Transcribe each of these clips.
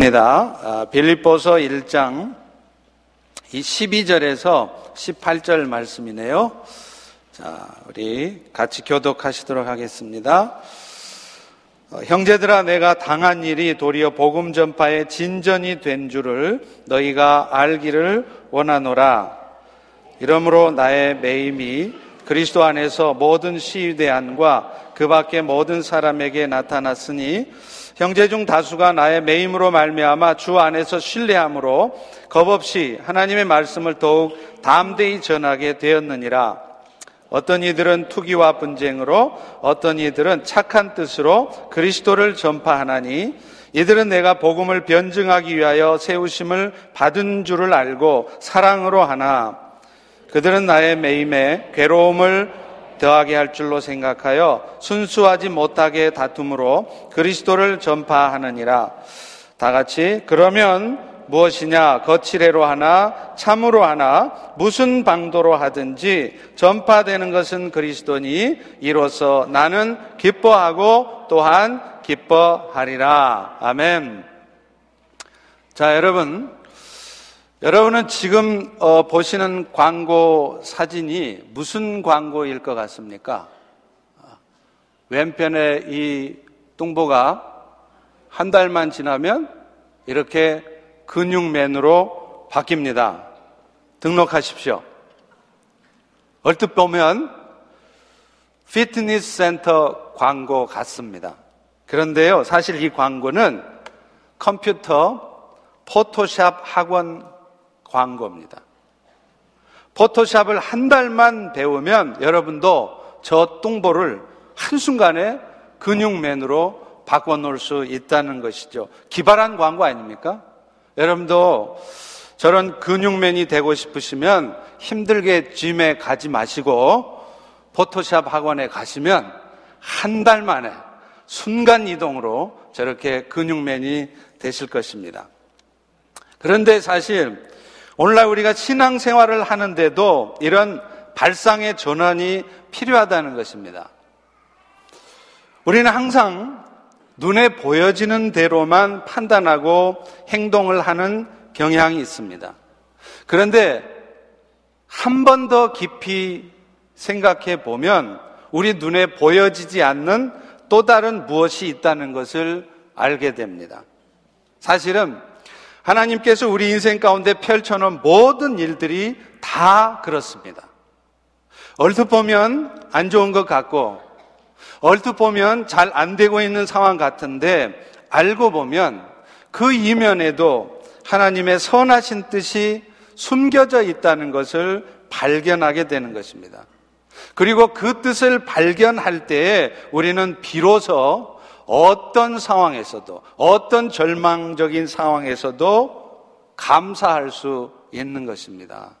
입니다. 빌립보서 1장 12절에서 18절 말씀이네요. 자, 우리 같이 교독하시도록 하겠습니다. 어, 형제들아 내가 당한 일이 도리어 복음 전파의 진전이 된 줄을 너희가 알기를 원하노라. 이러므로 나의 매임이 그리스도 안에서 모든 시위대안과 그 밖의 모든 사람에게 나타났으니 형제 중 다수가 나의 매임으로 말미암아 주 안에서 신뢰함으로 겁없이 하나님의 말씀을 더욱 담대히 전하게 되었느니라. 어떤 이들은 투기와 분쟁으로 어떤 이들은 착한 뜻으로 그리스도를 전파하나니 이들은 내가 복음을 변증하기 위하여 세우심을 받은 줄을 알고 사랑으로 하나 그들은 나의 매임에 괴로움을 더하게 할 줄로 생각하여 순수하지 못하게 다툼으로 그리스도를 전파하느니라. 다 같이 그러면 무엇이냐 거칠애로 하나 참으로 하나 무슨 방도로 하든지 전파되는 것은 그리스도니 이로써 나는 기뻐하고 또한 기뻐하리라. 아멘. 자, 여러분 여러분은 지금 어, 보시는 광고 사진이 무슨 광고일 것 같습니까? 왼편에 이 뚱보가 한 달만 지나면 이렇게 근육맨으로 바뀝니다. 등록하십시오. 얼뜻 보면 피트니스 센터 광고 같습니다. 그런데요, 사실 이 광고는 컴퓨터 포토샵 학원 광고입니다. 포토샵을 한 달만 배우면 여러분도 저 뚱보를 한순간에 근육맨으로 바꿔놓을 수 있다는 것이죠. 기발한 광고 아닙니까? 여러분도 저런 근육맨이 되고 싶으시면 힘들게 짐에 가지 마시고 포토샵 학원에 가시면 한 달 만에 순간 이동으로 저렇게 근육맨이 되실 것입니다. 그런데 사실 오늘날 우리가 신앙생활을 하는데도 이런 발상의 전환이 필요하다는 것입니다. 우리는 항상 눈에 보여지는 대로만 판단하고 행동을 하는 경향이 있습니다. 그런데 한 번 더 깊이 생각해 보면 우리 눈에 보여지지 않는 또 다른 무엇이 있다는 것을 알게 됩니다. 사실은 하나님께서 우리 인생 가운데 펼쳐놓은 모든 일들이 다 그렇습니다. 얼핏 보면 안 좋은 것 같고, 얼핏 보면 잘 안 되고 있는 상황 같은데, 알고 보면 그 이면에도 하나님의 선하신 뜻이 숨겨져 있다는 것을 발견하게 되는 것입니다. 그리고 그 뜻을 발견할 때에 우리는 비로소 어떤 상황에서도, 어떤 절망적인 상황에서도 감사할 수 있는 것입니다.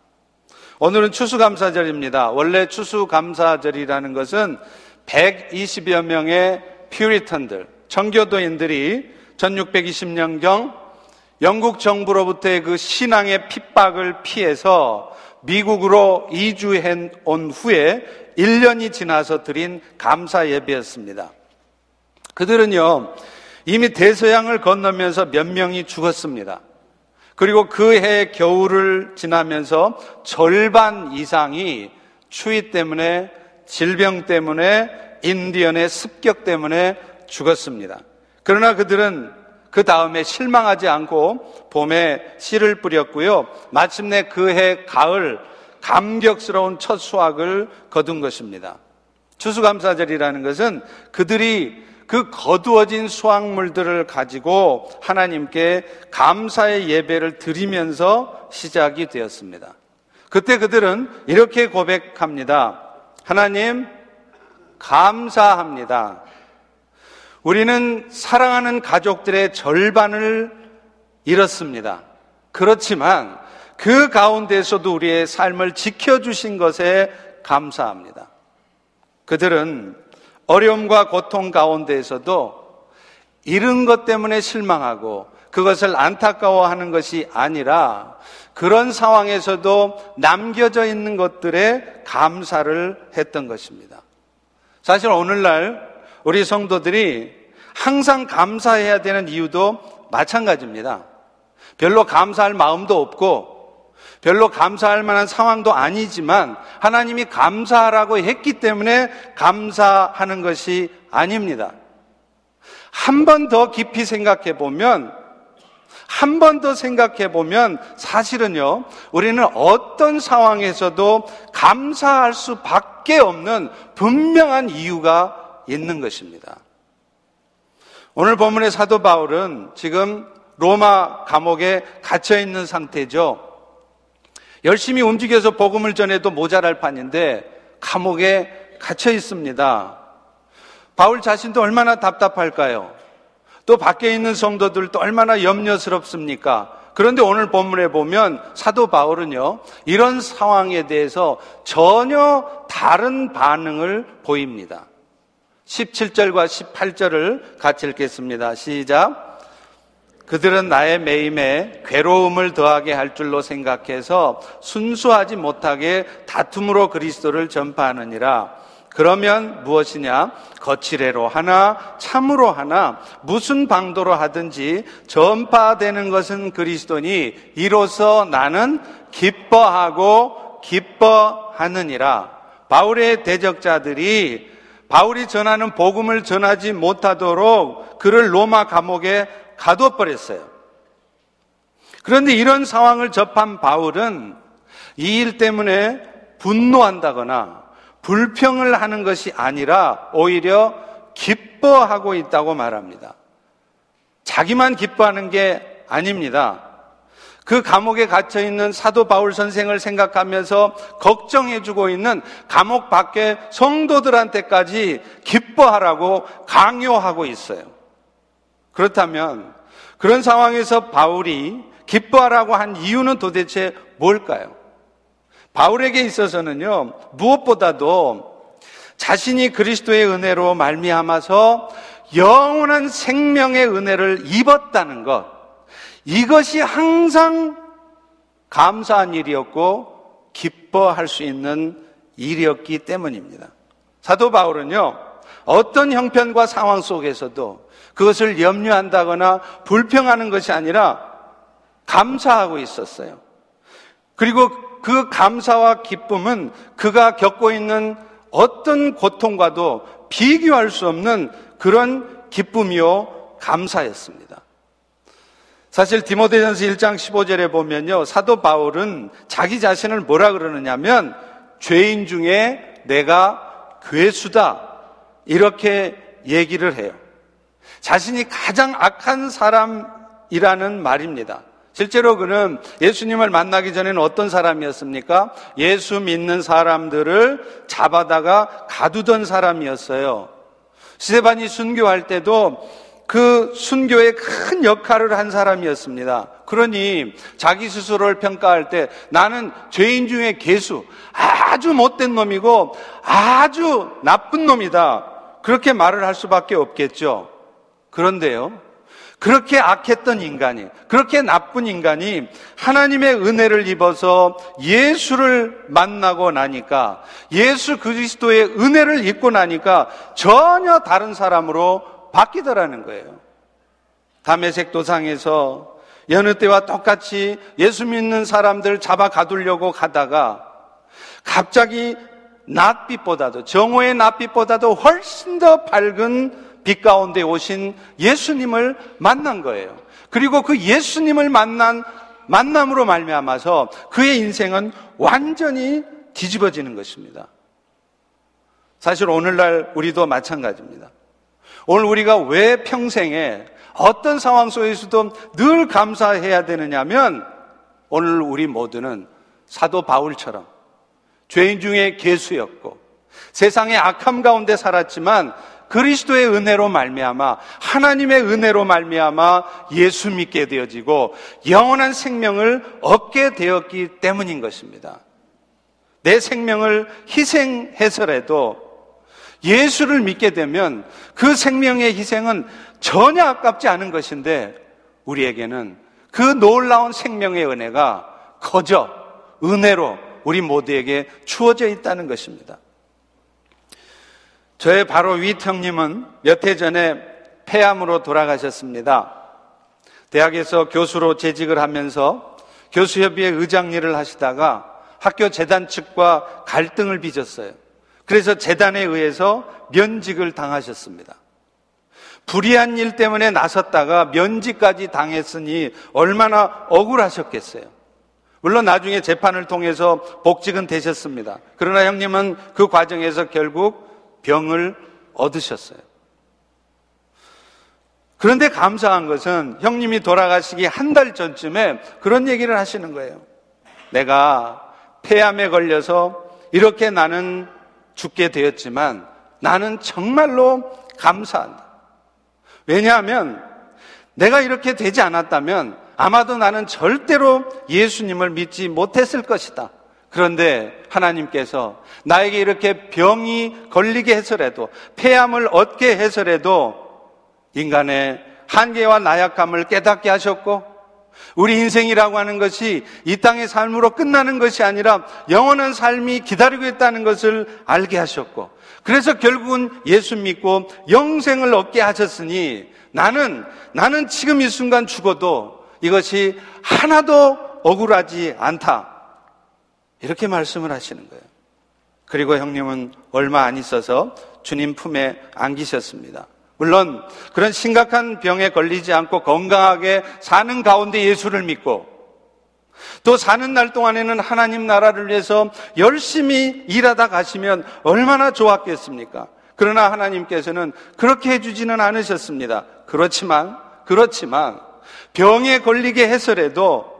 오늘은 추수감사절입니다. 원래 추수감사절이라는 것은 120여 명의 퓨리턴들, 청교도인들이 1620년경 영국 정부로부터의 그 신앙의 핍박을 피해서 미국으로 이주해 온 후에 1년이 지나서 드린 감사 예배였습니다. 그들은요, 이미 대서양을 건너면서 몇 명이 죽었습니다. 그리고 그 해 겨울을 지나면서 절반 이상이 추위 때문에, 질병 때문에, 인디언의 습격 때문에 죽었습니다. 그러나 그들은 그 다음에 실망하지 않고 봄에 씨를 뿌렸고요. 마침내 그 해 가을 감격스러운 첫 수확을 거둔 것입니다. 추수감사절이라는 것은 그들이 그 거두어진 수확물들을 가지고 하나님께 감사의 예배를 드리면서 시작이 되었습니다. 그때 그들은 이렇게 고백합니다. 하나님, 감사합니다. 우리는 사랑하는 가족들의 절반을 잃었습니다. 그렇지만 그 가운데서도 우리의 삶을 지켜주신 것에 감사합니다. 그들은 어려움과 고통 가운데에서도 잃은 것 때문에 실망하고 그것을 안타까워하는 것이 아니라 그런 상황에서도 남겨져 있는 것들에 감사를 했던 것입니다. 사실 오늘날 우리 성도들이 항상 감사해야 되는 이유도 마찬가지입니다. 별로 감사할 마음도 없고 별로 감사할 만한 상황도 아니지만 하나님이 감사하라고 했기 때문에 감사하는 것이 아닙니다. 한 번 더 깊이 생각해 보면 한 번 더 생각해 보면 사실은요, 우리는 어떤 상황에서도 감사할 수밖에 없는 분명한 이유가 있는 것입니다. 오늘 본문의 사도 바울은 지금 로마 감옥에 갇혀 있는 상태죠. 열심히 움직여서 복음을 전해도 모자랄 판인데 감옥에 갇혀 있습니다. 바울 자신도 얼마나 답답할까요? 또 밖에 있는 성도들도 얼마나 염려스럽습니까? 그런데 오늘 본문에 보면 사도 바울은요, 이런 상황에 대해서 전혀 다른 반응을 보입니다. 17절과 18절을 같이 읽겠습니다. 시작. 그들은 나의 매임에 괴로움을 더하게 할 줄로 생각해서 순수하지 못하게 다툼으로 그리스도를 전파하느니라. 그러면 무엇이냐? 거칠애로 하나, 참으로 하나, 무슨 방도로 하든지 전파되는 것은 그리스도니 이로써 나는 기뻐하고 기뻐하느니라. 바울의 대적자들이 바울이 전하는 복음을 전하지 못하도록 그를 로마 감옥에 가둬버렸어요. 그런데 이런 상황을 접한 바울은 이 일 때문에 분노한다거나 불평을 하는 것이 아니라 오히려 기뻐하고 있다고 말합니다. 자기만 기뻐하는 게 아닙니다. 그 감옥에 갇혀 있는 사도 바울 선생을 생각하면서 걱정해 주고 있는 감옥 밖에 성도들한테까지 기뻐하라고 강요하고 있어요. 그렇다면 그런 상황에서 바울이 기뻐하라고 한 이유는 도대체 뭘까요? 바울에게 있어서는요, 무엇보다도 자신이 그리스도의 은혜로 말미암아서 영원한 생명의 은혜를 입었다는 것, 이것이 항상 감사한 일이었고 기뻐할 수 있는 일이었기 때문입니다. 사도 바울은요, 어떤 형편과 상황 속에서도 그것을 염려한다거나 불평하는 것이 아니라 감사하고 있었어요. 그리고 그 감사와 기쁨은 그가 겪고 있는 어떤 고통과도 비교할 수 없는 그런 기쁨이요 감사였습니다. 사실 디모데전서 1장 15절에 보면요. 사도 바울은 자기 자신을 뭐라 그러느냐면 죄인 중에 내가 괴수다. 이렇게 얘기를 해요. 자신이 가장 악한 사람이라는 말입니다. 실제로 그는 예수님을 만나기 전에는 어떤 사람이었습니까? 예수 믿는 사람들을 잡아다가 가두던 사람이었어요. 스테반이 순교할 때도 그 순교에 큰 역할을 한 사람이었습니다. 그러니 자기 스스로를 평가할 때 나는 죄인 중에 개수, 아주 못된 놈이고 아주 나쁜 놈이다. 그렇게 말을 할 수밖에 없겠죠. 그런데요. 그렇게 악했던 인간이, 그렇게 나쁜 인간이 하나님의 은혜를 입어서 예수를 만나고 나니까, 예수 그리스도의 은혜를 입고 나니까 전혀 다른 사람으로 바뀌더라는 거예요. 담에색 도상에서 여느 때와 똑같이 예수 믿는 사람들 잡아 가두려고 가다가 갑자기 낯빛보다도 정오의 낯빛보다도 훨씬 더 밝은 빛 가운데 오신 예수님을 만난 거예요. 그리고 그 예수님을 만난 만남으로 말미암아서 그의 인생은 완전히 뒤집어지는 것입니다. 사실 오늘날 우리도 마찬가지입니다. 오늘 우리가 왜 평생에 어떤 상황 속에서도 늘 감사해야 되느냐면 오늘 우리 모두는 사도 바울처럼 죄인 중에 개수였고 세상의 악함 가운데 살았지만 그리스도의 은혜로 말미암아 하나님의 은혜로 말미암아 예수 믿게 되어지고 영원한 생명을 얻게 되었기 때문인 것입니다. 내 생명을 희생해서라도 예수를 믿게 되면 그 생명의 희생은 전혀 아깝지 않은 것인데 우리에게는 그 놀라운 생명의 은혜가 거저 은혜로 우리 모두에게 주어져 있다는 것입니다. 저의 바로 윗 형님은 몇 해 전에 폐암으로 돌아가셨습니다. 대학에서 교수로 재직을 하면서 교수협의회 의장 일을 하시다가 학교 재단 측과 갈등을 빚었어요. 그래서 재단에 의해서 면직을 당하셨습니다. 불의한 일 때문에 나섰다가 면직까지 당했으니 얼마나 억울하셨겠어요. 물론 나중에 재판을 통해서 복직은 되셨습니다. 그러나 형님은 그 과정에서 결국 병을 얻으셨어요. 그런데 감사한 것은 형님이 돌아가시기 한 달 전쯤에 그런 얘기를 하시는 거예요. 내가 폐암에 걸려서 이렇게 나는 죽게 되었지만 나는 정말로 감사한다. 왜냐하면 내가 이렇게 되지 않았다면 아마도 나는 절대로 예수님을 믿지 못했을 것이다. 그런데 하나님께서 나에게 이렇게 병이 걸리게 해서라도 폐암을 얻게 해서라도 인간의 한계와 나약함을 깨닫게 하셨고 우리 인생이라고 하는 것이 이 땅의 삶으로 끝나는 것이 아니라 영원한 삶이 기다리고 있다는 것을 알게 하셨고 그래서 결국은 예수 믿고 영생을 얻게 하셨으니 나는 나는 지금 이 순간 죽어도 이것이 하나도 억울하지 않다. 이렇게 말씀을 하시는 거예요. 그리고 형님은 얼마 안 있어서 주님 품에 안기셨습니다. 물론 그런 심각한 병에 걸리지 않고 건강하게 사는 가운데 예수를 믿고 또 사는 날 동안에는 하나님 나라를 위해서 열심히 일하다 가시면 얼마나 좋았겠습니까? 그러나 하나님께서는 그렇게 해주지는 않으셨습니다. 그렇지만, 그렇지만, 병에 걸리게 해서라도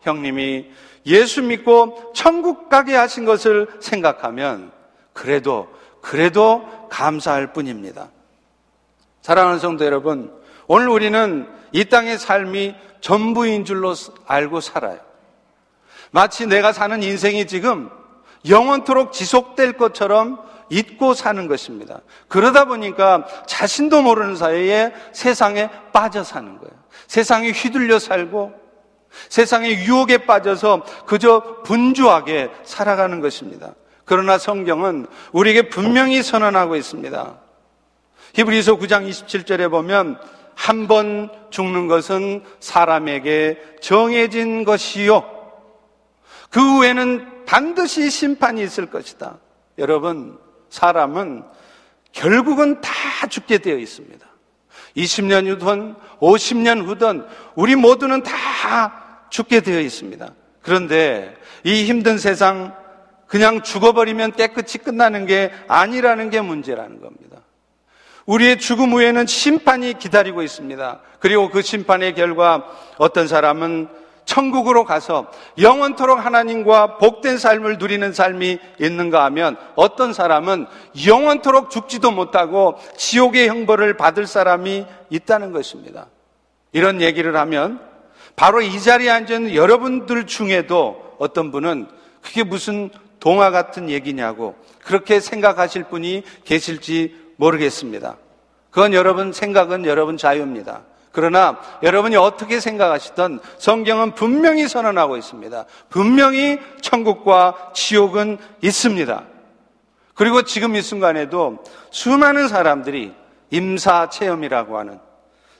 형님이 예수 믿고 천국 가게 하신 것을 생각하면 그래도, 그래도 감사할 뿐입니다. 사랑하는 성도 여러분, 오늘 우리는 이 땅의 삶이 전부인 줄로 알고 살아요. 마치 내가 사는 인생이 지금 영원토록 지속될 것처럼 잊고 사는 것입니다. 그러다 보니까 자신도 모르는 사이에 세상에 빠져 사는 거예요. 세상에 휘둘려 살고 세상의 유혹에 빠져서 그저 분주하게 살아가는 것입니다. 그러나 성경은 우리에게 분명히 선언하고 있습니다. 히브리서 9장 27절에 보면 한 번 죽는 것은 사람에게 정해진 것이요. 그 후에는 반드시 심판이 있을 것이다. 여러분, 사람은 결국은 다 죽게 되어 있습니다. 20년 후든 50년 후든 우리 모두는 다 죽게 되어 있습니다. 그런데 이 힘든 세상 그냥 죽어버리면 깨끗이 끝나는 게 아니라는 게 문제라는 겁니다. 우리의 죽음 후에는 심판이 기다리고 있습니다. 그리고 그 심판의 결과 어떤 사람은 천국으로 가서 영원토록 하나님과 복된 삶을 누리는 삶이 있는가 하면 어떤 사람은 영원토록 죽지도 못하고 지옥의 형벌을 받을 사람이 있다는 것입니다. 이런 얘기를 하면 바로 이 자리에 앉은 여러분들 중에도 어떤 분은 그게 무슨 동화 같은 얘기냐고 그렇게 생각하실 분이 계실지 모르겠습니다. 그건 여러분 생각은 여러분 자유입니다. 그러나 여러분이 어떻게 생각하시던 성경은 분명히 선언하고 있습니다. 분명히 천국과 지옥은 있습니다. 그리고 지금 이 순간에도 수많은 사람들이 임사 체험이라고 하는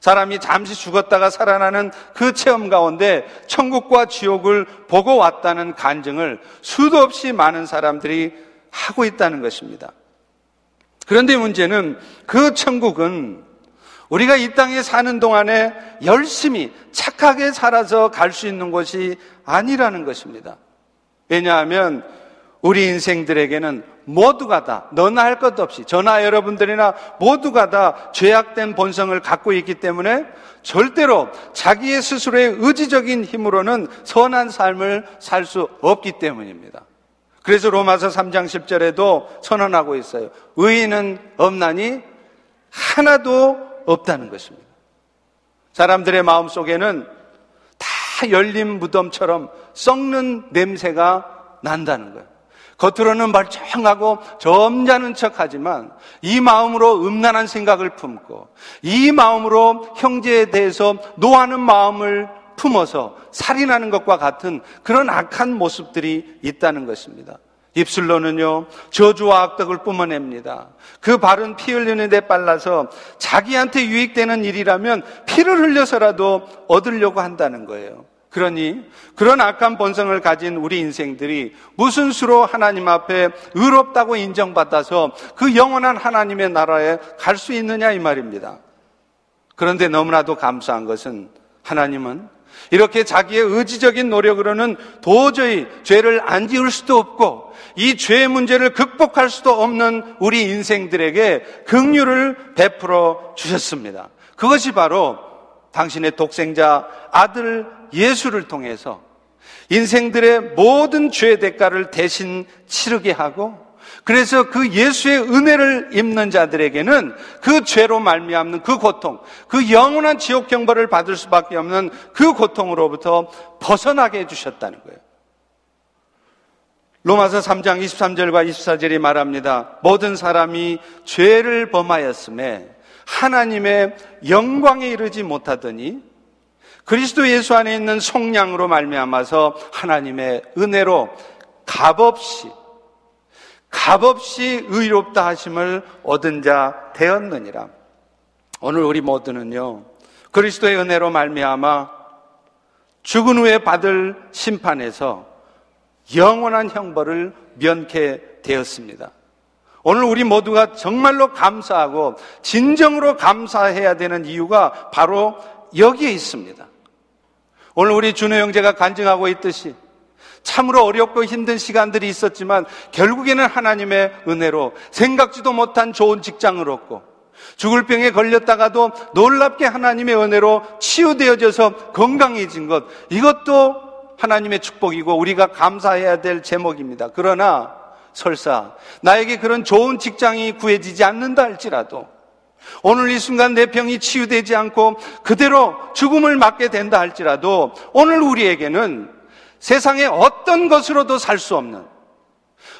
사람이 잠시 죽었다가 살아나는 그 체험 가운데 천국과 지옥을 보고 왔다는 간증을 수도 없이 많은 사람들이 하고 있다는 것입니다. 그런데 문제는 그 천국은 우리가 이 땅에 사는 동안에 열심히 착하게 살아서 갈 수 있는 것이 아니라는 것입니다. 왜냐하면 우리 인생들에게는 모두가 다, 너나 할 것 없이, 저나 여러분들이나 모두가 다 죄악된 본성을 갖고 있기 때문에 절대로 자기의 스스로의 의지적인 힘으로는 선한 삶을 살 수 없기 때문입니다. 그래서 로마서 3장 10절에도 선언하고 있어요. 의인은 없나니 하나도 없다는 것입니다. 사람들의 마음 속에는 다 열린 무덤처럼 썩는 냄새가 난다는 거예요. 겉으로는 멀쩡하고 점잖은 척 하지만 이 마음으로 음란한 생각을 품고 이 마음으로 형제에 대해서 노하는 마음을 품어서 살인하는 것과 같은 그런 악한 모습들이 있다는 것입니다. 입술로는요, 저주와 악덕을 뿜어냅니다. 그 발은 피 흘리는 데 빨라서 자기한테 유익되는 일이라면 피를 흘려서라도 얻으려고 한다는 거예요. 그러니 그런 악한 본성을 가진 우리 인생들이 무슨 수로 하나님 앞에 의롭다고 인정받아서 그 영원한 하나님의 나라에 갈 수 있느냐 이 말입니다. 그런데 너무나도 감사한 것은 하나님은 이렇게 자기의 의지적인 노력으로는 도저히 죄를 안 지을 수도 없고 이 죄의 문제를 극복할 수도 없는 우리 인생들에게 긍휼을 베풀어 주셨습니다. 그것이 바로 당신의 독생자 아들 예수를 통해서 인생들의 모든 죄의 대가를 대신 치르게 하고 그래서 그 예수의 은혜를 입는 자들에게는 그 죄로 말미암는 그 고통, 그 영원한 지옥 경벌을 받을 수밖에 없는 그 고통으로부터 벗어나게 해 주셨다는 거예요. 로마서 3장 23절과 24절이 말합니다. 모든 사람이 죄를 범하였음에 하나님의 영광에 이르지 못하더니 그리스도 예수 안에 있는 속량으로 말미암아서 하나님의 은혜로 값없이 값없이 의롭다 하심을 얻은 자 되었느니라. 오늘 우리 모두는요. 그리스도의 은혜로 말미암아 죽은 후에 받을 심판에서 영원한 형벌을 면케 되었습니다. 오늘 우리 모두가 정말로 감사하고 진정으로 감사해야 되는 이유가 바로 여기에 있습니다. 오늘 우리 준호 형제가 간증하고 있듯이 참으로 어렵고 힘든 시간들이 있었지만 결국에는 하나님의 은혜로 생각지도 못한 좋은 직장을 얻고 죽을 병에 걸렸다가도 놀랍게 하나님의 은혜로 치유되어져서 건강해진 것 이것도 하나님의 축복이고 우리가 감사해야 될 제목입니다. 그러나 설사 나에게 그런 좋은 직장이 구해지지 않는다 할지라도 오늘 이 순간 내 병이 치유되지 않고 그대로 죽음을 맞게 된다 할지라도 오늘 우리에게는 세상에 어떤 것으로도 살 수 없는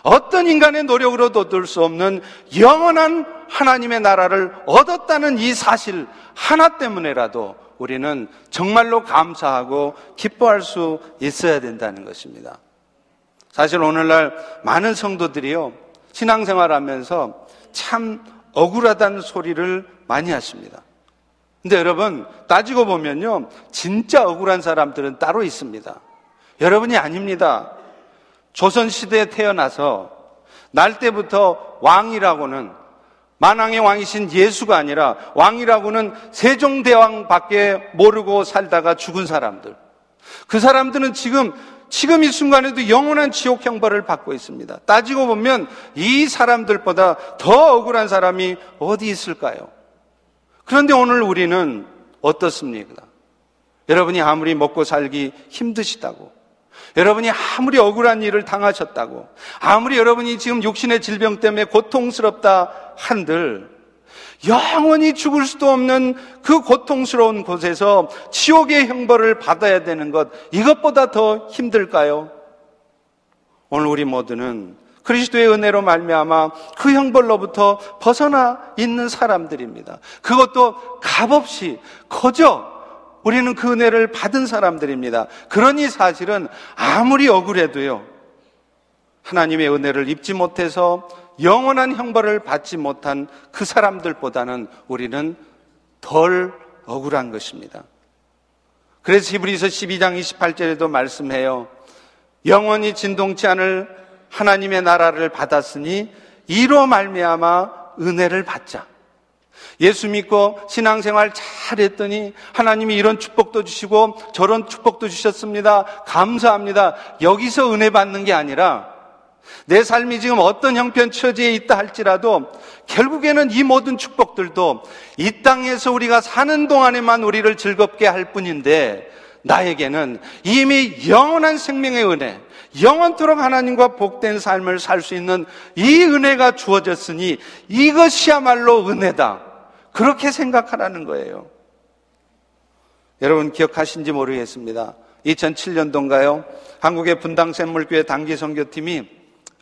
어떤 인간의 노력으로도 얻을 수 없는 영원한 하나님의 나라를 얻었다는 이 사실 하나 때문에라도 우리는 정말로 감사하고 기뻐할 수 있어야 된다는 것입니다. 사실 오늘날 많은 성도들이요, 신앙생활 하면서 참 억울하다는 소리를 많이 하십니다. 근데 여러분, 따지고 보면요, 진짜 억울한 사람들은 따로 있습니다. 여러분이 아닙니다. 조선시대에 태어나서 날 때부터 왕이라고는 만왕의 왕이신 예수가 아니라 왕이라고는 세종대왕밖에 모르고 살다가 죽은 사람들. 그 사람들은 지금 지금 이 순간에도 영원한 지옥 형벌을 받고 있습니다. 따지고 보면 이 사람들보다 더 억울한 사람이 어디 있을까요? 그런데 오늘 우리는 어떻습니까? 여러분이 아무리 먹고 살기 힘드시다고 여러분이 아무리 억울한 일을 당하셨다고, 아무리 여러분이 지금 육신의 질병 때문에 고통스럽다 한들, 영원히 죽을 수도 없는 그 고통스러운 곳에서 지옥의 형벌을 받아야 되는 것, 이것보다 더 힘들까요? 오늘 우리 모두는 그리스도의 은혜로 말미암아 그 형벌로부터 벗어나 있는 사람들입니다. 그것도 값없이 거저 우리는 그 은혜를 받은 사람들입니다. 그러니 사실은 아무리 억울해도요, 하나님의 은혜를 입지 못해서 영원한 형벌을 받지 못한 그 사람들보다는 우리는 덜 억울한 것입니다. 그래서 히브리서 12장 28절에도 말씀해요. 영원히 진동치 않을 하나님의 나라를 받았으니 이로 말미암아 은혜를 받자. 예수 믿고 신앙생활 잘했더니 하나님이 이런 축복도 주시고 저런 축복도 주셨습니다. 감사합니다. 여기서 은혜 받는 게 아니라 내 삶이 지금 어떤 형편 처지에 있다 할지라도 결국에는 이 모든 축복들도 이 땅에서 우리가 사는 동안에만 우리를 즐겁게 할 뿐인데 나에게는 이미 영원한 생명의 은혜, 영원토록 하나님과 복된 삶을 살 수 있는 이 은혜가 주어졌으니 이것이야말로 은혜다. 그렇게 생각하라는 거예요. 여러분 기억하신지 모르겠습니다. 2007년도인가요? 한국의 분당 샘물교회 단기 선교팀이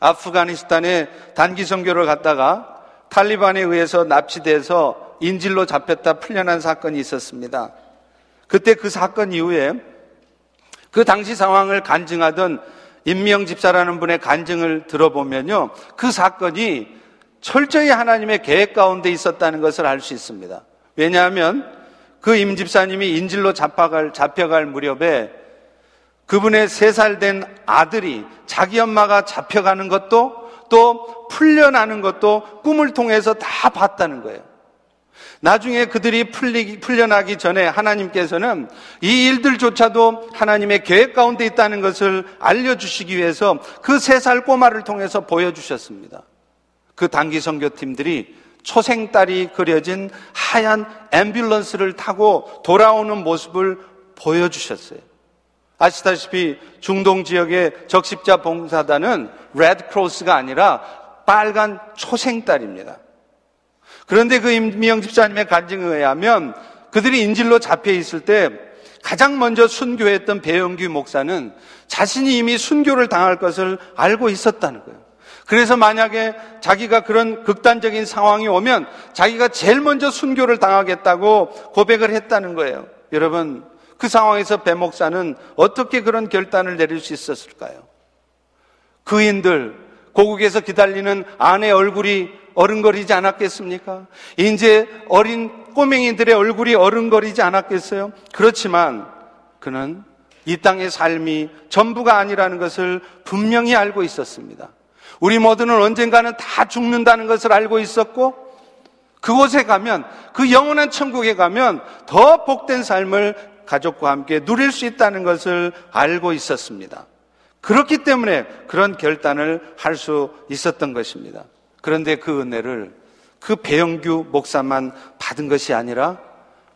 아프가니스탄에 단기 선교를 갔다가 탈리반에 의해서 납치돼서 인질로 잡혔다 풀려난 사건이 있었습니다. 그때 그 사건 이후에 그 당시 상황을 간증하던 임미영 집사라는 분의 간증을 들어보면요. 그 사건이 철저히 하나님의 계획 가운데 있었다는 것을 알 수 있습니다. 왜냐하면 그 임 집사님이 인질로 잡혀갈, 잡혀갈 무렵에 그분의 세 살 된 아들이 자기 엄마가 잡혀가는 것도 또 풀려나는 것도 꿈을 통해서 다 봤다는 거예요. 나중에 그들이 풀리, 풀려나기 전에 하나님께서는 이 일들조차도 하나님의 계획 가운데 있다는 것을 알려주시기 위해서 그 세 살 꼬마를 통해서 보여주셨습니다. 그 단기 선교팀들이 초생딸이 그려진 하얀 앰뷸런스를 타고 돌아오는 모습을 보여주셨어요. 아시다시피 중동 지역의 적십자 봉사단은 레드크로스가 아니라 빨간 초생딸입니다. 그런데 그 임미영 집사님의 간증에 의하면 그들이 인질로 잡혀 있을 때 가장 먼저 순교했던 배영규 목사는 자신이 이미 순교를 당할 것을 알고 있었다는 거예요. 그래서 만약에 자기가 그런 극단적인 상황이 오면 자기가 제일 먼저 순교를 당하겠다고 고백을 했다는 거예요. 여러분, 그 상황에서 배 목사는 어떻게 그런 결단을 내릴 수 있었을까요? 그인들, 고국에서 기다리는 아내 얼굴이 어른거리지 않았겠습니까? 이제 어린 꼬맹이들의 얼굴이 어른거리지 않았겠어요? 그렇지만 그는 이 땅의 삶이 전부가 아니라는 것을 분명히 알고 있었습니다. 우리 모두는 언젠가는 다 죽는다는 것을 알고 있었고 그곳에 가면 그 영원한 천국에 가면 더 복된 삶을 가족과 함께 누릴 수 있다는 것을 알고 있었습니다. 그렇기 때문에 그런 결단을 할 수 있었던 것입니다. 그런데 그 은혜를 그 배영규 목사만 받은 것이 아니라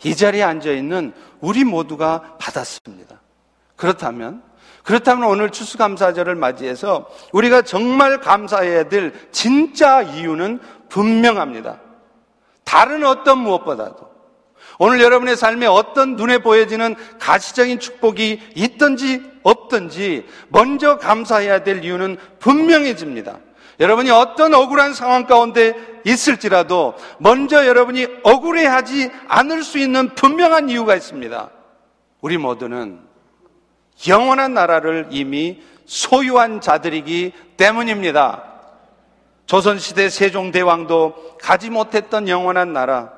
이 자리에 앉아 있는 우리 모두가 받았습니다. 그렇다면 그렇다면 오늘 추수감사절을 맞이해서 우리가 정말 감사해야 될 진짜 이유는 분명합니다. 다른 어떤 무엇보다도 오늘 여러분의 삶에 어떤 눈에 보여지는 가시적인 축복이 있든지 없든지 먼저 감사해야 될 이유는 분명해집니다. 여러분이 어떤 억울한 상황 가운데 있을지라도 먼저 여러분이 억울해하지 않을 수 있는 분명한 이유가 있습니다. 우리 모두는 영원한 나라를 이미 소유한 자들이기 때문입니다. 조선시대 세종대왕도 가지 못했던 영원한 나라,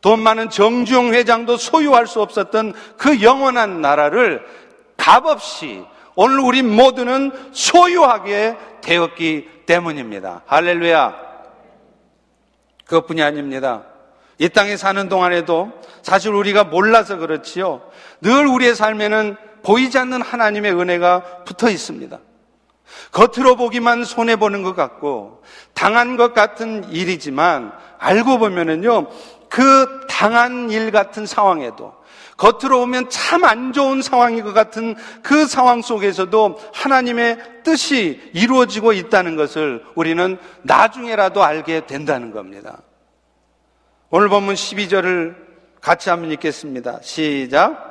돈 많은 정주영 회장도 소유할 수 없었던 그 영원한 나라를 값없이 오늘 우리 모두는 소유하게 되었기 때문입니다. 할렐루야. 그것뿐이 아닙니다. 이 땅에 사는 동안에도 사실 우리가 몰라서 그렇지요. 늘 우리의 삶에는 보이지 않는 하나님의 은혜가 붙어 있습니다. 겉으로 보기만 손해보는 것 같고, 당한 것 같은 일이지만, 알고 보면은요, 그 당한 일 같은 상황에도 겉으로 보면 참 안 좋은 상황인 것 같은 그 상황 속에서도 하나님의 뜻이 이루어지고 있다는 것을 우리는 나중에라도 알게 된다는 겁니다. 오늘 본문 12절을 같이 한번 읽겠습니다. 시작.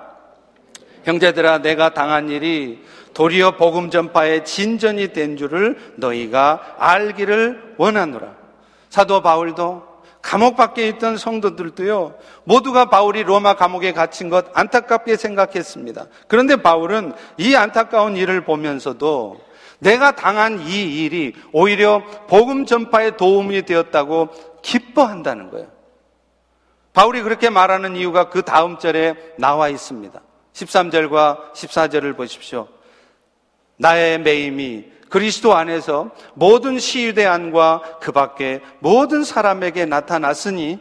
형제들아, 내가 당한 일이 도리어 복음 전파의 진전이 된 줄을 너희가 알기를 원하노라. 사도 바울도 감옥 밖에 있던 성도들도요, 모두가 바울이 로마 감옥에 갇힌 것 안타깝게 생각했습니다. 그런데 바울은 이 안타까운 일을 보면서도 내가 당한 이 일이 오히려 복음 전파에 도움이 되었다고 기뻐한다는 거예요. 바울이 그렇게 말하는 이유가 그 다음 절에 나와 있습니다. 13절과 14절을 보십시오. 나의 매임이 그리스도 안에서 모든 시유대 안과 그 밖에 모든 사람에게 나타났으니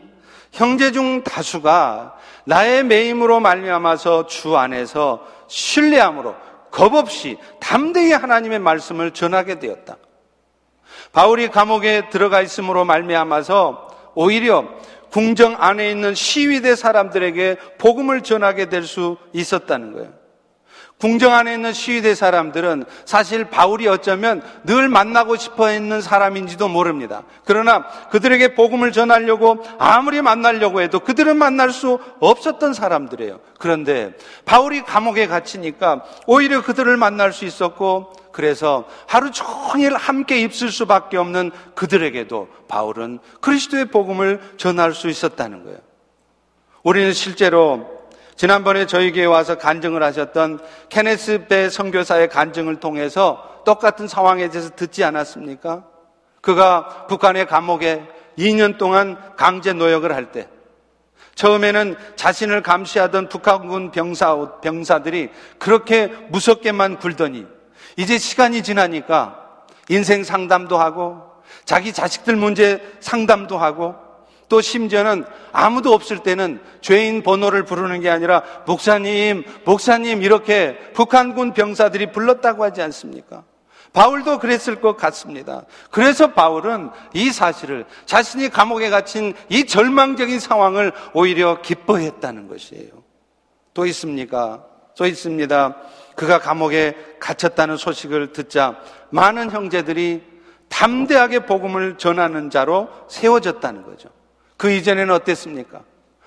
형제 중 다수가 나의 매임으로 말미암아서 주 안에서 신뢰함으로 겁없이 담대히 하나님의 말씀을 전하게 되었다. 바울이 감옥에 들어가 있음으로 말미암아서 오히려 궁정 안에 있는 시위대 사람들에게 복음을 전하게 될 수 있었다는 거예요. 궁정 안에 있는 시위대 사람들은 사실 바울이 어쩌면 늘 만나고 싶어 했는 사람인지도 모릅니다. 그러나 그들에게 복음을 전하려고 아무리 만나려고 해도 그들은 만날 수 없었던 사람들이에요. 그런데 바울이 감옥에 갇히니까 오히려 그들을 만날 수 있었고 그래서 하루 종일 함께 입을 수밖에 없는 그들에게도 바울은 그리스도의 복음을 전할 수 있었다는 거예요. 우리는 실제로 지난번에 저희 교회 와서 간증을 하셨던 케네스 배 선교사의 간증을 통해서 똑같은 상황에 대해서 듣지 않았습니까? 그가 북한의 감옥에 2년 동안 강제 노역을 할 때, 처음에는 자신을 감시하던 북한군 병사, 병사들이 그렇게 무섭게만 굴더니, 이제 시간이 지나니까 인생 상담도 하고, 자기 자식들 문제 상담도 하고, 또 심지어는 아무도 없을 때는 죄인 번호를 부르는 게 아니라 목사님, 목사님 이렇게 북한군 병사들이 불렀다고 하지 않습니까? 바울도 그랬을 것 같습니다. 그래서 바울은 이 사실을 자신이 감옥에 갇힌 이 절망적인 상황을 오히려 기뻐했다는 것이에요. 또 있습니까? 또 있습니다. 그가 감옥에 갇혔다는 소식을 듣자 많은 형제들이 담대하게 복음을 전하는 자로 세워졌다는 거죠. 그 이전에는 어땠습니까?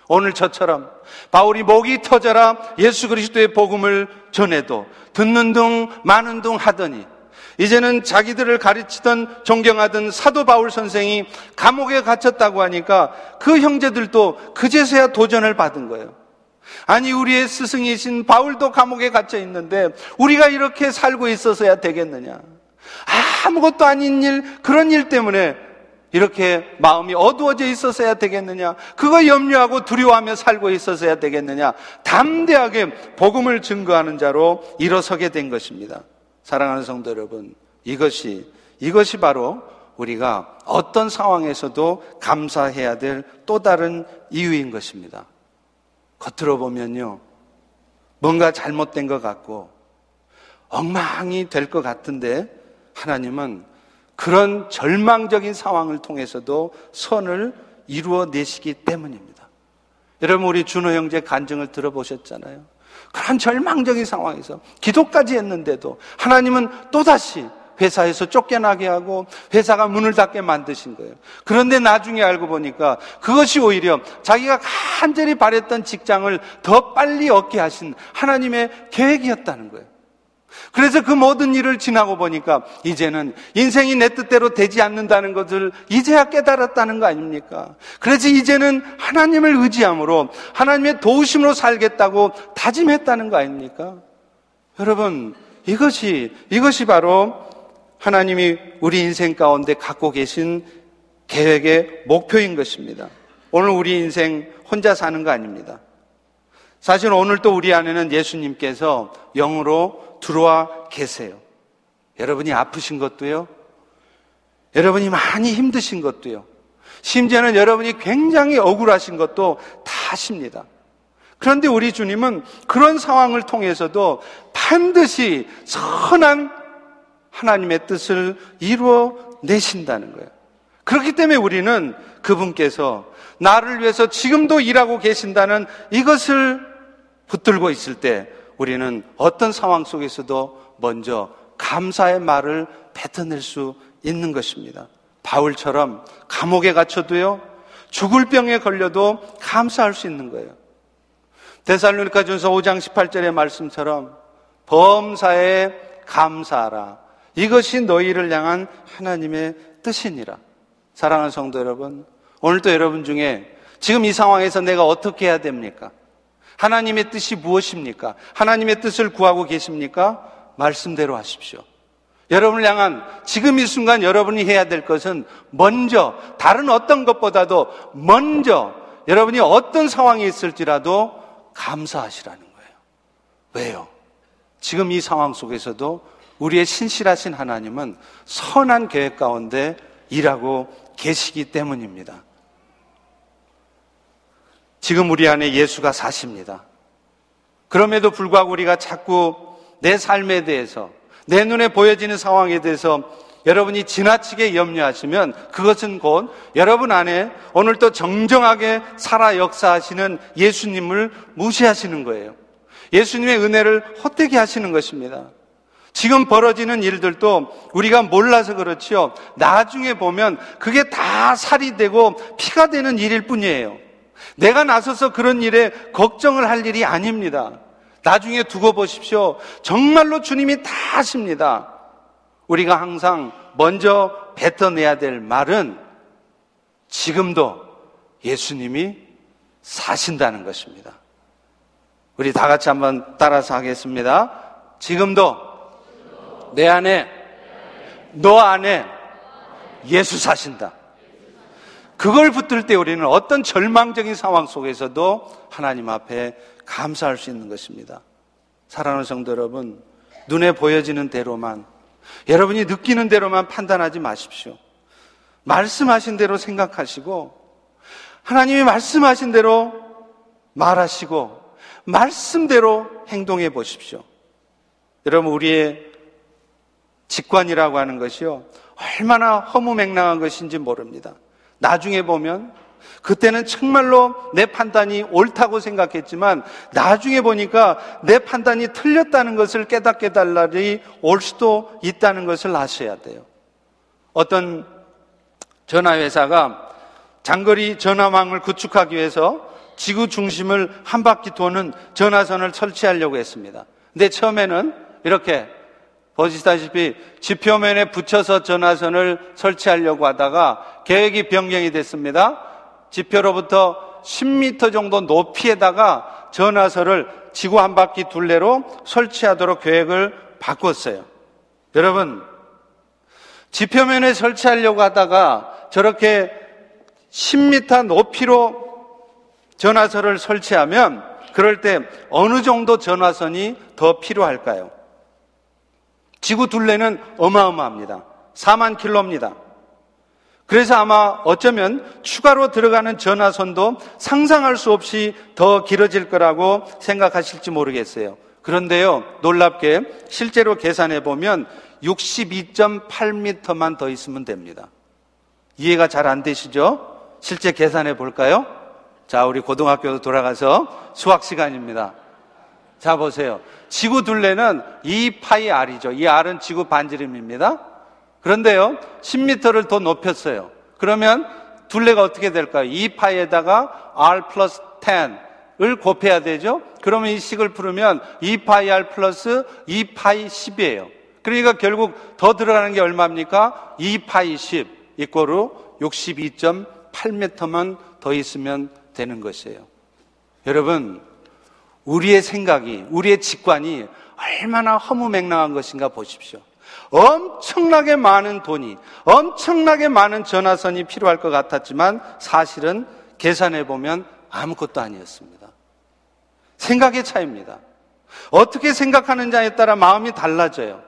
오늘 저처럼 바울이 목이 터져라 예수 그리스도의 복음을 전해도 듣는 둥 마는 둥 하더니 이제는 자기들을 가르치던 존경하던 사도 바울 선생이 감옥에 갇혔다고 하니까 그 형제들도 그제서야 도전을 받은 거예요. 아니 우리의 스승이신 바울도 감옥에 갇혀 있는데 우리가 이렇게 살고 있어서야 되겠느냐? 아무것도 아닌 일 그런 일 때문에 이렇게 마음이 어두워져 있었어야 되겠느냐? 그거 염려하고 두려워하며 살고 있었어야 되겠느냐? 담대하게 복음을 증거하는 자로 일어서게 된 것입니다. 사랑하는 성도 여러분, 이것이, 이것이 바로 우리가 어떤 상황에서도 감사해야 될 또 다른 이유인 것입니다. 겉으로 보면요, 뭔가 잘못된 것 같고, 엉망이 될 것 같은데, 하나님은 그런 절망적인 상황을 통해서도 선을 이루어 내시기 때문입니다. 여러분, 우리 준호 형제 간증을 들어보셨잖아요. 그런 절망적인 상황에서 기도까지 했는데도 하나님은 또다시 회사에서 쫓겨나게 하고 회사가 문을 닫게 만드신 거예요. 그런데 나중에 알고 보니까 그것이 오히려 자기가 간절히 바랬던 직장을 더 빨리 얻게 하신 하나님의 계획이었다는 거예요. 그래서 그 모든 일을 지나고 보니까 이제는 인생이 내 뜻대로 되지 않는다는 것을 이제야 깨달았다는 거 아닙니까? 그래서 이제는 하나님을 의지함으로 하나님의 도우심으로 살겠다고 다짐했다는 거 아닙니까? 여러분, 이것이, 이것이 바로 하나님이 우리 인생 가운데 갖고 계신 계획의 목표인 것입니다. 오늘 우리 인생 혼자 사는 거 아닙니다. 사실 오늘 또 우리 안에는 예수님께서 영으로 들어와 계세요. 여러분이 아프신 것도요. 여러분이 많이 힘드신 것도요. 심지어는 여러분이 굉장히 억울하신 것도 다 아십니다. 그런데 우리 주님은 그런 상황을 통해서도 반드시 선한 하나님의 뜻을 이루어 내신다는 거예요. 그렇기 때문에 우리는 그분께서 나를 위해서 지금도 일하고 계신다는 이것을 붙들고 있을 때 우리는 어떤 상황 속에서도 먼저 감사의 말을 뱉어낼 수 있는 것입니다. 바울처럼 감옥에 갇혀도요, 죽을 병에 걸려도 감사할 수 있는 거예요. 데살로니가 전서 5장 18절의 말씀처럼 범사에 감사하라. 이것이 너희를 향한 하나님의 뜻이니라. 사랑하는 성도 여러분, 오늘도 여러분 중에 지금 이 상황에서 내가 어떻게 해야 됩니까? 하나님의 뜻이 무엇입니까? 하나님의 뜻을 구하고 계십니까? 말씀대로 하십시오. 여러분을 향한 지금 이 순간 여러분이 해야 될 것은 먼저 다른 어떤 것보다도 먼저 여러분이 어떤 상황에 있을지라도 감사하시라는 거예요. 왜요? 지금 이 상황 속에서도 우리의 신실하신 하나님은 선한 계획 가운데 일하고 계시기 때문입니다. 지금 우리 안에 예수가 사십니다. 그럼에도 불구하고 우리가 자꾸 내 삶에 대해서, 내 눈에 보여지는 상황에 대해서 여러분이 지나치게 염려하시면 그것은 곧 여러분 안에 오늘 또 정정하게 살아 역사하시는 예수님을 무시하시는 거예요. 예수님의 은혜를 헛되게 하시는 것입니다. 지금 벌어지는 일들도 우리가 몰라서 그렇지요. 나중에 보면 그게 다 살이 되고 피가 되는 일일 뿐이에요. 내가 나서서 그런 일에 걱정을 할 일이 아닙니다. 나중에 두고 보십시오. 정말로 주님이 다 하십니다. 우리가 항상 먼저 뱉어내야 될 말은 지금도 예수님이 사신다는 것입니다. 우리 다 같이 한번 따라서 하겠습니다. 지금도 내 안에, 너 안에 예수 사신다. 그걸 붙들 때 우리는 어떤 절망적인 상황 속에서도 하나님 앞에 감사할 수 있는 것입니다. 사랑하는 성도 여러분, 눈에 보여지는 대로만, 여러분이 느끼는 대로만 판단하지 마십시오. 말씀하신 대로 생각하시고, 하나님이 말씀하신 대로 말하시고, 말씀대로 행동해 보십시오. 여러분, 우리의 직관이라고 하는 것이요. 얼마나 허무맹랑한 것인지 모릅니다. 나중에 보면 그때는 정말로 내 판단이 옳다고 생각했지만 나중에 보니까 내 판단이 틀렸다는 것을 깨닫게 달 날이 올 수도 있다는 것을 아셔야 돼요. 어떤 전화회사가 장거리 전화망을 구축하기 위해서 지구 중심을 한 바퀴 도는 전화선을 설치하려고 했습니다. 근데 처음에는 이렇게 보시다시피 지표면에 붙여서 전화선을 설치하려고 하다가 계획이 변경이 됐습니다. 지표로부터 10m 정도 높이에다가 전화선을 지구 한 바퀴 둘레로 설치하도록 계획을 바꿨어요. 여러분, 지표면에 설치하려고 하다가 저렇게 10m 높이로 전화선을 설치하면 그럴 때 어느 정도 전화선이 더 필요할까요? 지구 둘레는 어마어마합니다. 4만 킬로입니다. 그래서 아마 어쩌면 추가로 들어가는 전화선도 상상할 수 없이 더 길어질 거라고 생각하실지 모르겠어요. 그런데요, 놀랍게 실제로 계산해 보면 62.8m만 더 있으면 됩니다. 이해가 잘 안 되시죠? 실제 계산해 볼까요? 자, 우리 고등학교로 돌아가서 수학 시간입니다. 자, 보세요. 지구 둘레는 2 파이 R이죠. 이 R은 지구 반지름입니다. 그런데요, 10m를 더 높였어요. 그러면 둘레가 어떻게 될까요? 2 파이에다가 R 플러스 10을 곱해야 되죠? 그러면 이 식을 풀으면 2 파이 R 플러스 2 파이 10이에요. 그러니까 결국 더 들어가는 게 얼마입니까? 2 파이 10 이꼬로 62.8m만 더 있으면 되는 것이에요. 여러분, 우리의 생각이, 우리의 직관이 얼마나 허무맹랑한 것인가 보십시오. 엄청나게 많은 돈이, 엄청나게 많은 전화선이 필요할 것 같았지만 사실은 계산해 보면 아무것도 아니었습니다. 생각의 차이입니다. 어떻게 생각하는자에 따라 마음이 달라져요.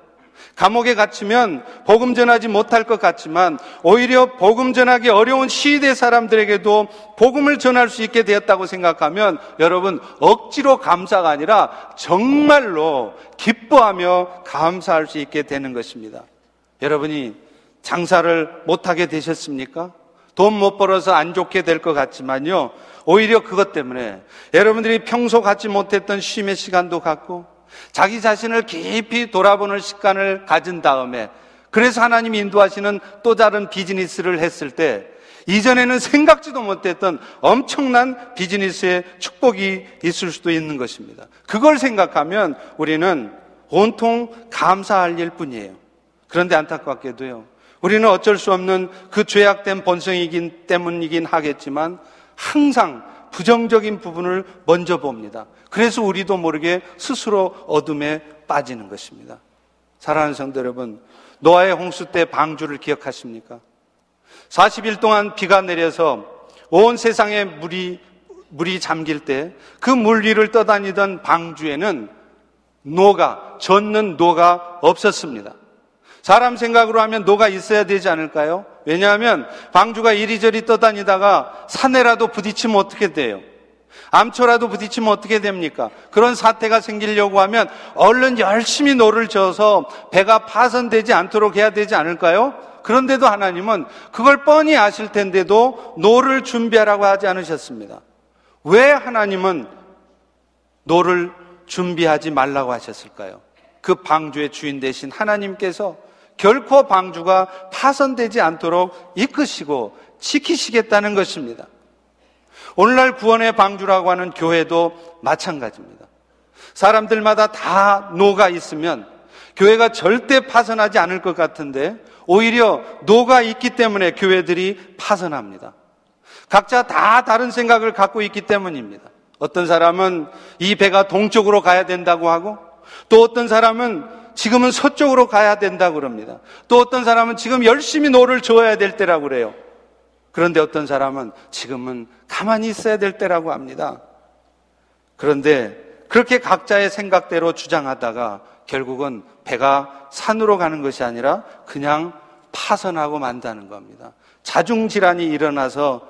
감옥에 갇히면 복음 전하지 못할 것 같지만 오히려 복음 전하기 어려운 시대 사람들에게도 복음을 전할 수 있게 되었다고 생각하면 여러분 억지로 감사가 아니라 정말로 기뻐하며 감사할 수 있게 되는 것입니다. 여러분이 장사를 못하게 되셨습니까? 돈 못 벌어서 안 좋게 될 것 같지만요. 오히려 그것 때문에 여러분들이 평소 갖지 못했던 쉼의 시간도 갖고 자기 자신을 깊이 돌아보는 습관을 가진 다음에 그래서 하나님이 인도하시는 또 다른 비즈니스를 했을 때 이전에는 생각지도 못했던 엄청난 비즈니스의 축복이 있을 수도 있는 것입니다. 그걸 생각하면 우리는 온통 감사할 일 뿐이에요. 그런데 안타깝게도요. 우리는 어쩔 수 없는 그 죄악된 본성이긴 때문이긴 하겠지만 항상 부정적인 부분을 먼저 봅니다. 그래서 우리도 모르게 스스로 어둠에 빠지는 것입니다. 사랑하는 성도 여러분, 노아의 홍수 때 방주를 기억하십니까? 40일 동안 비가 내려서 온 세상에 물이, 물이 잠길 때 그 물 위를 떠다니던 방주에는 노가, 젓는 노가 없었습니다. 사람 생각으로 하면 노가 있어야 되지 않을까요? 왜냐하면 방주가 이리저리 떠다니다가 산에라도 부딪히면 어떻게 돼요? 암초라도 부딪히면 어떻게 됩니까? 그런 사태가 생기려고 하면 얼른 열심히 노를 져서 배가 파손되지 않도록 해야 되지 않을까요? 그런데도 하나님은 그걸 뻔히 아실 텐데도 노를 준비하라고 하지 않으셨습니다. 왜 하나님은 노를 준비하지 말라고 하셨을까요? 그 방주의 주인 되신 하나님께서 결코 방주가 파손되지 않도록 이끄시고 지키시겠다는 것입니다. 오늘날 구원의 방주라고 하는 교회도 마찬가지입니다. 사람들마다 다 노가 있으면 교회가 절대 파선하지 않을 것 같은데 오히려 노가 있기 때문에 교회들이 파선합니다. 각자 다 다른 생각을 갖고 있기 때문입니다. 어떤 사람은 이 배가 동쪽으로 가야 된다고 하고 또 어떤 사람은 지금은 서쪽으로 가야 된다고 그럽니다. 또 어떤 사람은 지금 열심히 노를 저어야 될 때라고 그래요. 그런데 어떤 사람은 지금은 가만히 있어야 될 때라고 합니다. 그런데 그렇게 각자의 생각대로 주장하다가 결국은 배가 산으로 가는 것이 아니라 그냥 파선하고 만다는 겁니다. 자중지란이 일어나서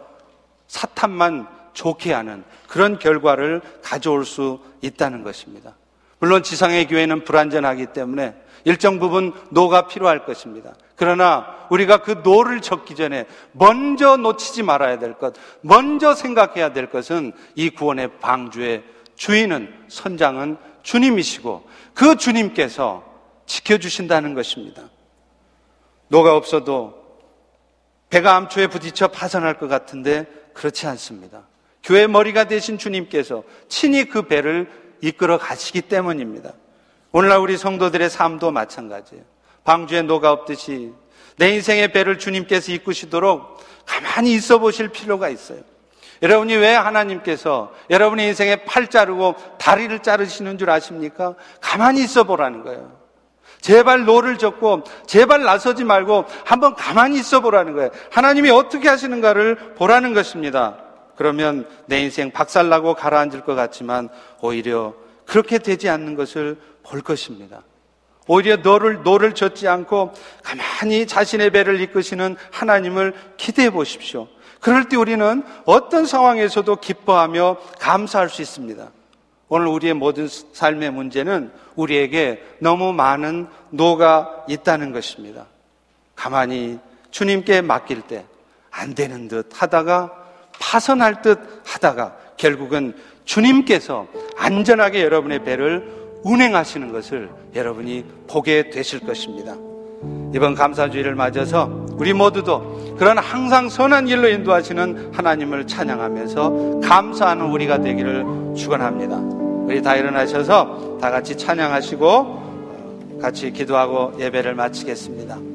사탄만 좋게 하는 그런 결과를 가져올 수 있다는 것입니다. 물론 지상의 교회는 불완전하기 때문에 일정 부분 노가 필요할 것입니다. 그러나 우리가 그 노를 젓기 전에 먼저 놓치지 말아야 될 것, 먼저 생각해야 될 것은 이 구원의 방주의 주인은 선장은 주님이시고 그 주님께서 지켜주신다는 것입니다. 노가 없어도 배가 암초에 부딪혀 파산할 것 같은데 그렇지 않습니다. 교회 머리가 되신 주님께서 친히 그 배를 이끌어 가시기 때문입니다. 오늘날 우리 성도들의 삶도 마찬가지예요. 방주에 노가 없듯이 내 인생의 배를 주님께서 이끄시도록 가만히 있어 보실 필요가 있어요. 여러분이 왜 하나님께서 여러분의 인생에 팔 자르고 다리를 자르시는 줄 아십니까? 가만히 있어 보라는 거예요. 제발 노를 젓고 제발 나서지 말고 한번 가만히 있어 보라는 거예요. 하나님이 어떻게 하시는가를 보라는 것입니다. 그러면 내 인생 박살나고 가라앉을 것 같지만 오히려 그렇게 되지 않는 것을 볼 것입니다. 오히려 너를, 노를 젓지 않고 가만히 자신의 배를 이끄시는 하나님을 기대해 보십시오. 그럴 때 우리는 어떤 상황에서도 기뻐하며 감사할 수 있습니다. 오늘 우리의 모든 삶의 문제는 우리에게 너무 많은 노가 있다는 것입니다. 가만히 주님께 맡길 때 안 되는 듯 하다가 파선할 듯 하다가 결국은 주님께서 안전하게 여러분의 배를 운행하시는 것을 여러분이 보게 되실 것입니다. 이번 감사주의를 맞아서 우리 모두도 그런 항상 선한 길로 인도하시는 하나님을 찬양하면서 감사하는 우리가 되기를 축원합니다. 우리 다 일어나셔서 다 같이 찬양하시고 같이 기도하고 예배를 마치겠습니다.